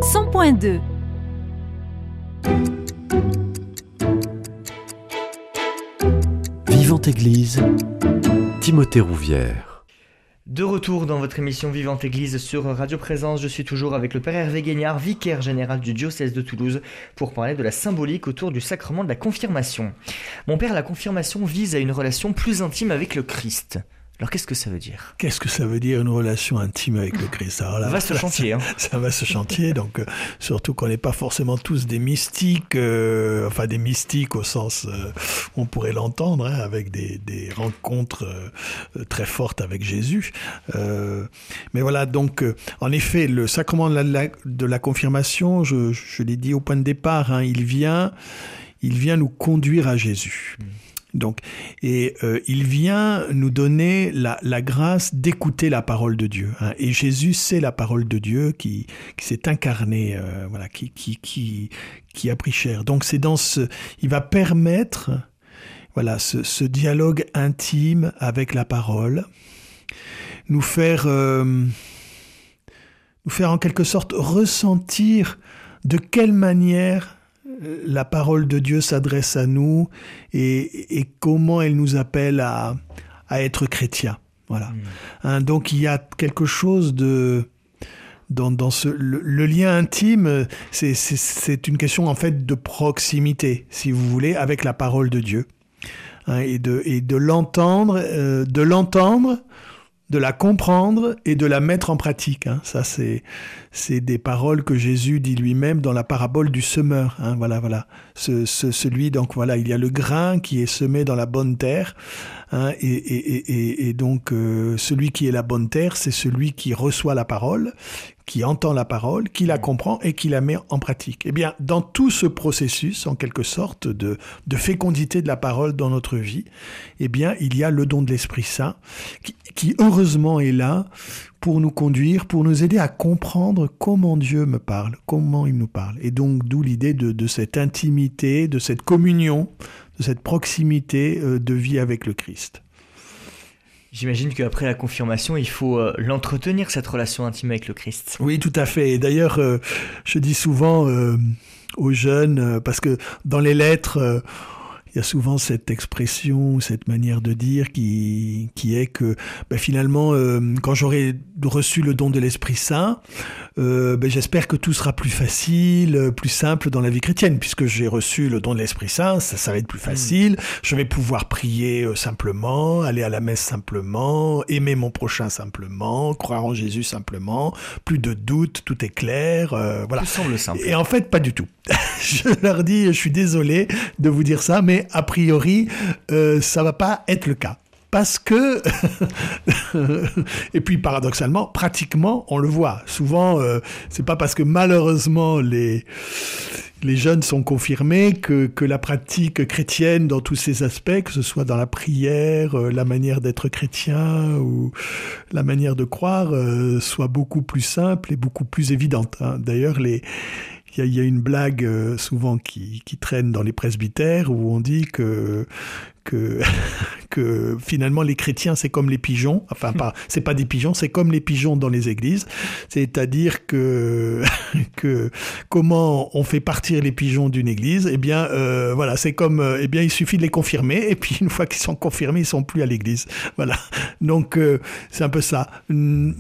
100.2 Vivante Église, Timothée Rouvière. De retour dans votre émission Vivante Église sur Radio Présence, je suis toujours avec le Père Hervé Guignard, vicaire général du diocèse de Toulouse, pour parler de la symbolique autour du sacrement de la confirmation. Mon Père, la confirmation vise à une relation plus intime avec le Christ. Alors qu'est-ce que ça veut dire? Qu'est-ce que ça veut dire une relation intime avec le Christ? Alors là, va se chantier. Hein. Ça, va se chantier, donc euh, surtout qu'on n'est pas forcément tous des mystiques, euh, enfin des mystiques au sens euh, on pourrait l'entendre, hein, avec des, des rencontres très fortes avec Jésus. mais voilà, donc en effet, le sacrement de la, de la confirmation, je, je l'ai dit au point de départ, hein, il vient, il vient nous conduire à Jésus. Mmh. Donc, et euh, il vient nous donner la, grâce d'écouter la parole de Dieu. Hein. Et Jésus, c'est la parole de Dieu qui, s'est incarnée, euh, voilà, qui, a pris chair. Donc, c'est dans ce, il va permettre, voilà, ce, dialogue intime avec la parole, nous faire, euh, nous faire en quelque sorte ressentir de quelle manière la parole de Dieu s'adresse à nous et, comment elle nous appelle à, être chrétiens. Voilà. Mm. Hein, donc il y a quelque chose de dans, ce le, lien intime, c'est une question en fait de proximité, si vous voulez, avec la parole de Dieu hein, et de et de l'entendre, euh, de l'entendre de la comprendre et de la mettre en pratique. Hein. Ça, c'est des paroles que Jésus dit lui-même dans la parabole du semeur. Hein. Voilà, voilà. Ce, celui donc voilà, il y a le grain qui est semé dans la bonne terre, hein, et, et, et, et, donc euh, celui qui est la bonne terre, c'est celui qui reçoit la parole, qui entend la parole, qui la comprend et qui la met en pratique. Eh bien, dans tout ce processus, en quelque sorte, de, de fécondité de la parole dans notre vie, eh bien, il y a le don de l'Esprit Saint, qui, qui heureusement est là pour nous conduire, pour nous aider à comprendre comment Dieu me parle, comment il nous parle. Et donc, d'où l'idée de, de, cette intimité, de cette communion, de cette proximité euh, de vie avec le Christ. J'imagine qu'après la confirmation, il faut euh, l'entretenir, cette relation intime avec le Christ. Oui, tout à fait. Et d'ailleurs, euh, je dis souvent euh, aux jeunes, parce que dans les lettres, il y a souvent cette expression, cette manière de dire qui, qui est que ben, finalement, euh, quand j'aurai reçu le don de l'Esprit Saint, euh, ben, j'espère que tout sera plus facile, plus simple dans la vie chrétienne, puisque j'ai reçu le don de l'Esprit Saint, ça, ça va être plus hmm. facile, je vais pouvoir prier euh, simplement, aller à la messe simplement, aimer mon prochain simplement, croire en Jésus simplement, plus de doutes, tout est clair, voilà. Tout semble simple. Et en fait, pas du tout. je leur dis, je suis désolé de vous dire ça, mais a priori, euh, ça va pas être le cas. Parce que, et puis paradoxalement, pratiquement, on le voit. Souvent, euh, c'est pas parce que malheureusement les, les jeunes sont confirmés que, que la pratique chrétienne dans tous ses aspects, que ce soit dans la prière, euh, la manière d'être chrétien ou la manière de croire, euh, soit beaucoup plus simple et beaucoup plus évidente. Hein. D'ailleurs, les il y, a une blague euh, souvent qui, qui, traîne dans les presbytères où on dit que que, que finalement les chrétiens c'est comme les pigeons, enfin pas c'est pas des pigeons, c'est comme les pigeons dans les églises, c'est-à-dire que que comment on fait partir les pigeons d'une église, eh bien euh, voilà c'est comme euh, eh bien il suffit de les confirmer. Et puis une fois qu'ils sont confirmés ils sont plus à l'église, voilà. Donc euh, c'est un peu ça.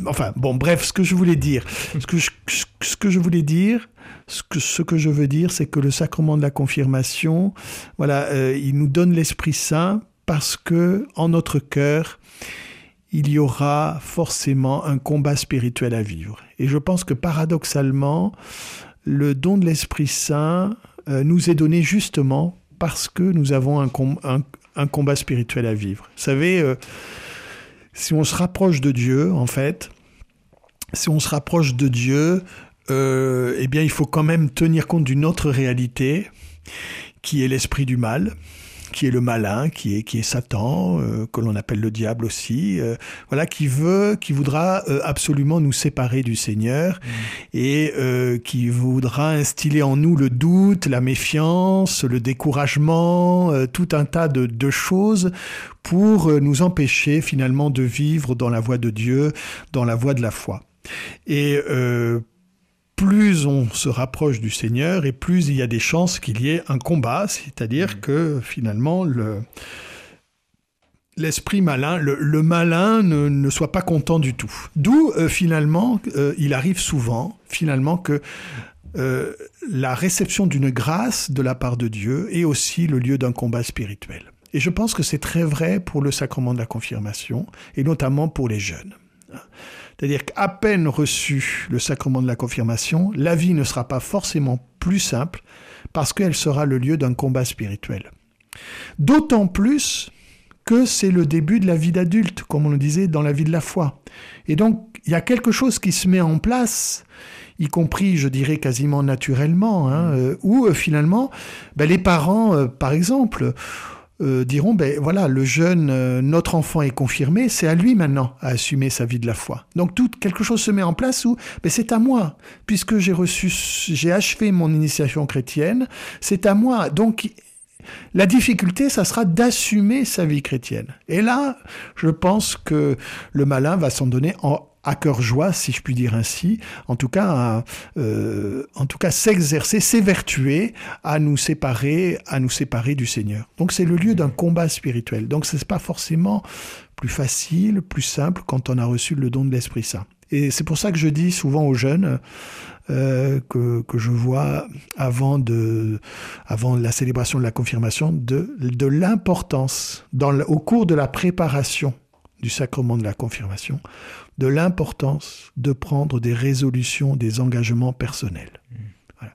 Enfin bon bref ce que je voulais dire, ce que je, ce que je voulais dire ce que, je veux dire, c'est que le sacrement de la confirmation, voilà, euh, il nous donne l'Esprit Saint parce que en notre cœur, il y aura forcément un combat spirituel à vivre. Et je pense que paradoxalement, le don de l'Esprit Saint euh, nous est donné justement parce que nous avons un, un, combat spirituel à vivre. Vous savez, euh, si on se rapproche de Dieu, en fait, si on se rapproche de Dieu, euh, eh bien, il faut quand même tenir compte d'une autre réalité, qui est l'esprit du mal, qui est le malin, qui est qui est Satan, euh, que l'on appelle le diable aussi, euh, voilà, qui veut, qui voudra absolument nous séparer du Seigneur mmh. et qui voudra instiller en nous le doute, la méfiance, le découragement, tout un tas de, de choses pour nous empêcher finalement de vivre dans la voie de Dieu, dans la voie de la foi. Et plus on se rapproche du Seigneur et plus il y a des chances qu'il y ait un combat, c'est-à-dire mmh. que finalement le l'esprit malin, le, malin ne, soit pas content du tout. D'où euh, finalement, euh, il arrive souvent, finalement, que euh, la réception d'une grâce de la part de Dieu est aussi le lieu d'un combat spirituel. Et je pense que c'est très vrai pour le sacrement de la confirmation, et notamment pour les jeunes. C'est-à-dire qu'à peine reçu le sacrement de la confirmation, la vie ne sera pas forcément plus simple, parce qu'elle sera le lieu d'un combat spirituel. D'autant plus que c'est le début de la vie d'adulte, comme on le disait dans la vie de la foi. Et donc, il y a quelque chose qui se met en place, y compris, je dirais, quasiment naturellement, hein, euh, où euh, finalement, ben, les parents, euh, par exemple, diront, ben voilà, le jeune, notre enfant est confirmé, c'est à lui maintenant à assumer sa vie de la foi. Donc tout quelque chose se met en place où, ben c'est à moi, puisque j'ai reçu, j'ai achevé mon initiation chrétienne, c'est à moi. Donc la difficulté, ça sera d'assumer sa vie chrétienne. Et là, je pense que le malin va s'en donner à cœur joie, si je puis dire ainsi, en tout cas, euh, en tout cas, s'exercer, s'évertuer à nous séparer, à nous séparer du Seigneur. Donc c'est le lieu d'un combat spirituel. Donc ce n'est pas forcément plus facile, plus simple quand on a reçu le don de l'Esprit Saint. Et c'est pour ça que je dis souvent aux jeunes, euh, que, que, je vois avant, de, avant la célébration de la confirmation de, de l'importance, au cours de la préparation du sacrement de la confirmation, de l'importance de prendre des résolutions, des engagements personnels. Voilà.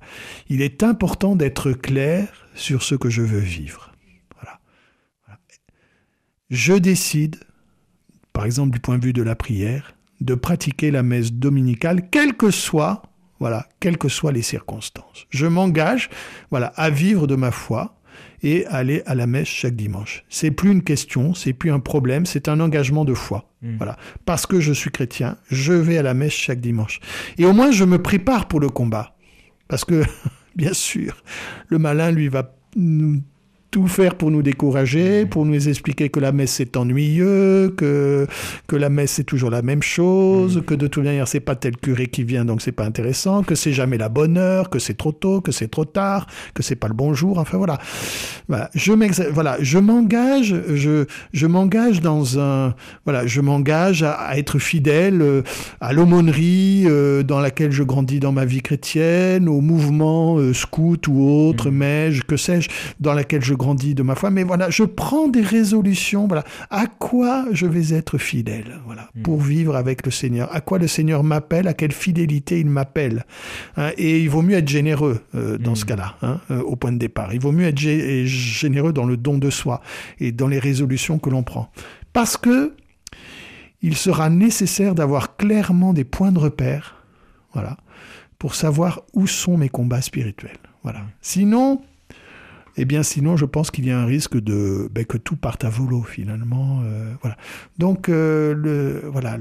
Il est important d'être clair sur ce que je veux vivre. Voilà. Je décide, par exemple du point de vue de la prière, de pratiquer la messe dominicale, quelle que soit voilà, quelles que soient les circonstances. Je m'engage, voilà, à vivre de ma foi et aller à la messe chaque dimanche. C'est plus une question, c'est plus un problème, c'est un engagement de foi. Hmm. Voilà, parce que je suis chrétien, je vais à la messe chaque dimanche. Et au moins je me prépare pour le combat. Parce que bien sûr, le malin lui va tout faire pour nous décourager, pour nous expliquer que la messe c'est ennuyeux, que, que la messe c'est toujours la même chose, mm. que de toute manière c'est pas tel curé qui vient donc c'est pas intéressant, que c'est jamais la bonne heure, que c'est trop tôt, que c'est trop tard, que c'est pas le bon jour, enfin voilà. Voilà, je voilà, je m'engage, je, je m'engage dans un, voilà, je m'engage à, être fidèle euh, à l'aumônerie euh, dans laquelle je grandis dans ma vie chrétienne, au mouvement euh, scout ou autre, mmh. que sais-je, dans laquelle je grandis de ma foi, mais voilà, je prends des résolutions, voilà, à quoi je vais être fidèle, voilà, hmm. pour vivre avec le Seigneur, à quoi le Seigneur m'appelle, à quelle fidélité il m'appelle? Hein, et il vaut mieux être généreux euh, dans ce hmm. cas-là, hein, euh, au point de départ. Il vaut mieux être généreux dans le don de soi et dans les résolutions que l'on prend. Parce que il sera nécessaire d'avoir clairement des points de repère, voilà, pour savoir où sont mes combats spirituels. Voilà. Sinon, eh bien, sinon, je pense qu'il y a un risque de ben, que tout parte à volo finalement. Euh, voilà. Donc, euh, le, voilà,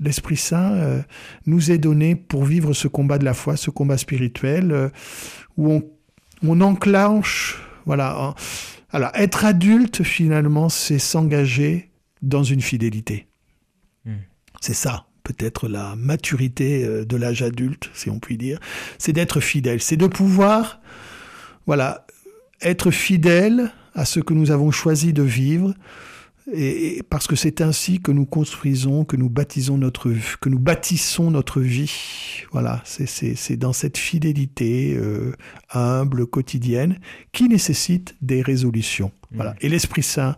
l'Esprit Saint euh, nous est donné pour vivre ce combat de la foi, ce combat spirituel, où on, on enclenche, voilà. alors, être adulte finalement, c'est s'engager dans une fidélité. Hmm. C'est ça peut-être la maturité de l'âge adulte, si on peut dire, c'est d'être fidèle, c'est de pouvoir, voilà, être fidèle à ce que nous avons choisi de vivre, et, parce que c'est ainsi que nous construisons, que nous baptisons notre, que nous bâtissons notre vie. Voilà, c'est dans cette fidélité euh, humble, quotidienne, qui nécessite des résolutions. Voilà. Mmh. Et l'Esprit Saint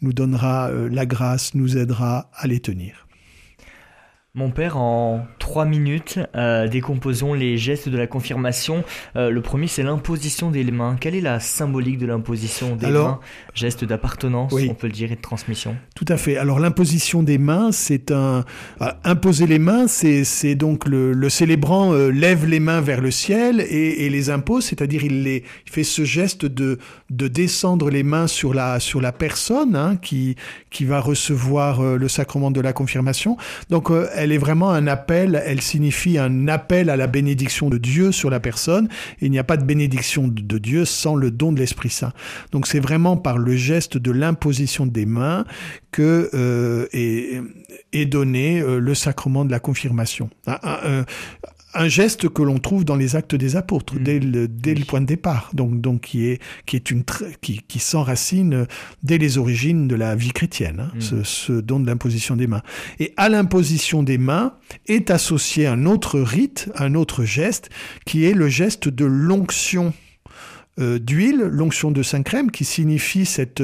nous donnera euh, la grâce, nous aidera à les tenir. Mon père, en trois minutes, euh, décomposons les gestes de la confirmation. Euh, le premier, c'est l'imposition des mains. Quelle est la symbolique de l'imposition des mains? Geste d'appartenance, on peut le dire, et de transmission. Tout à fait. Alors l'imposition des mains, c'est un... Euh, imposer les mains, c'est donc le, célébrant lève les mains vers le ciel et, les impose, c'est-à-dire il, les, fait ce geste de, de descendre les mains sur la, sur la personne hein, qui, qui va recevoir le sacrement de la confirmation. Donc elle est vraiment un appel elle signifie un appel à la bénédiction de Dieu sur la personne. il n'y a pas de bénédiction de Dieu sans le don de l'Esprit Saint. Donc c'est vraiment par le geste de l'imposition des mains que euh, est, donné euh, le sacrement de la confirmation un geste que l'on trouve dans les actes des apôtres mm. dès, le, dès le, point de départ, donc, donc qui est qui est une qui, qui s'enracine dès les origines de la vie chrétienne, hein, mm. ce, ce, don de l'imposition des mains. Et à l'imposition des mains est associé un autre rite, un autre geste, qui est le geste de l'onction euh, d'huile, l'onction de Saint-Crème, qui signifie cette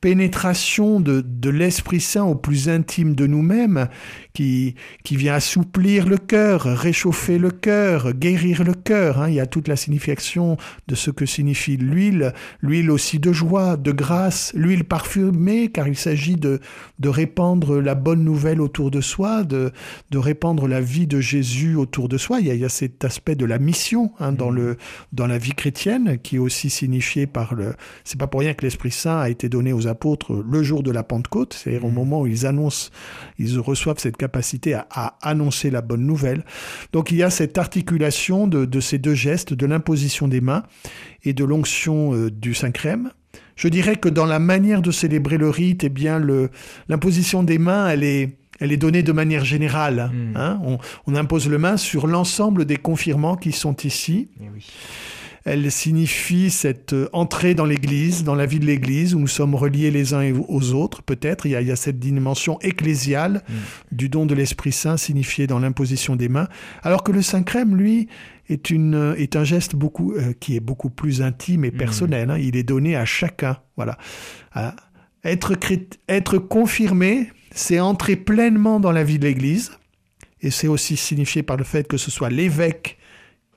pénétration de, de l'Esprit Saint au plus intime de nous-mêmes, qui, qui vient assouplir le cœur, réchauffer le cœur, guérir le cœur. Hein. Il y a toute la signification de ce que signifie l'huile, l'huile aussi de joie, de grâce, l'huile parfumée, car il s'agit de, de répandre la bonne nouvelle autour de soi, de, de répandre la vie de Jésus autour de soi. Il y a, il y a cet aspect de la mission hein, dans, mmh. le, dans la vie chrétienne, qui est aussi signifié par le... C'est pas pour rien que l'Esprit Saint a été donné aux apôtres le jour de la Pentecôte, c'est-à-dire au mm. moment où ils annoncent, ils reçoivent cette capacité à, annoncer la bonne nouvelle. Donc il y a cette articulation de, ces deux gestes, de l'imposition des mains et de l'onction euh, du Saint-Crème. Je dirais que dans la manière de célébrer le rite, eh bien, l'imposition des mains, elle est, elle est donnée de manière générale. Mm. Hein. on, impose le main sur l'ensemble des confirmants qui sont ici. Eh oui. Elle signifie cette euh, entrée dans l'Église, dans la vie de l'Église, où nous sommes reliés les uns aux autres, peut-être. Il, y a cette dimension ecclésiale mm. du don de l'Esprit Saint signifié dans l'imposition des mains, alors que le Saint-Crème, lui, est, une, euh, est un geste beaucoup, euh, qui est beaucoup plus intime et mm. personnel. Hein. Il est donné à chacun. Voilà. être, être confirmé, c'est entrer pleinement dans la vie de l'Église. Et c'est aussi signifié par le fait que ce soit l'évêque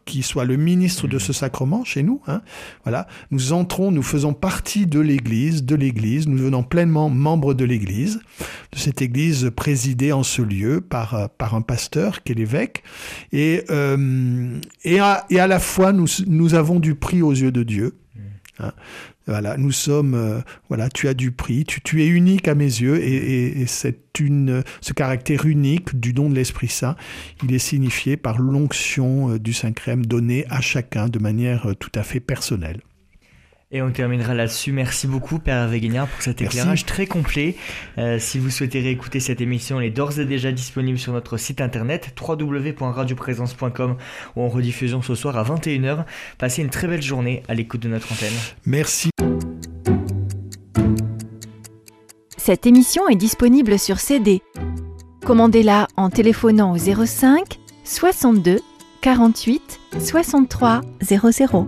qui soit le ministre de ce sacrement chez nous. Hein. Voilà, nous entrons, nous faisons partie de l'Église, de l'Église, nous devenons pleinement membres de l'Église, de cette Église présidée en ce lieu par euh, par un pasteur qui est l'évêque, et euh, et, à, et à la fois nous nous avons du prix aux yeux de Dieu. Hein. Voilà, nous sommes, euh, voilà, tu as du prix, tu, es unique à mes yeux, et, et, c'est une, ce caractère unique du don de l'Esprit Saint, il est signifié par l'onction euh, du Saint-Crème donnée à chacun de manière euh, tout à fait personnelle. Et on terminera là-dessus. Merci beaucoup, Père Véguignard, pour cet éclairage très complet. Euh, si vous souhaitez réécouter cette émission, elle est d'ores et déjà disponible sur notre site internet www.radioprésence.com ou en rediffusion ce soir à 21h. Passez une très belle journée à l'écoute de notre antenne. Merci. Cette émission est disponible sur CD. Commandez-la en téléphonant au 05 62 48 63 00.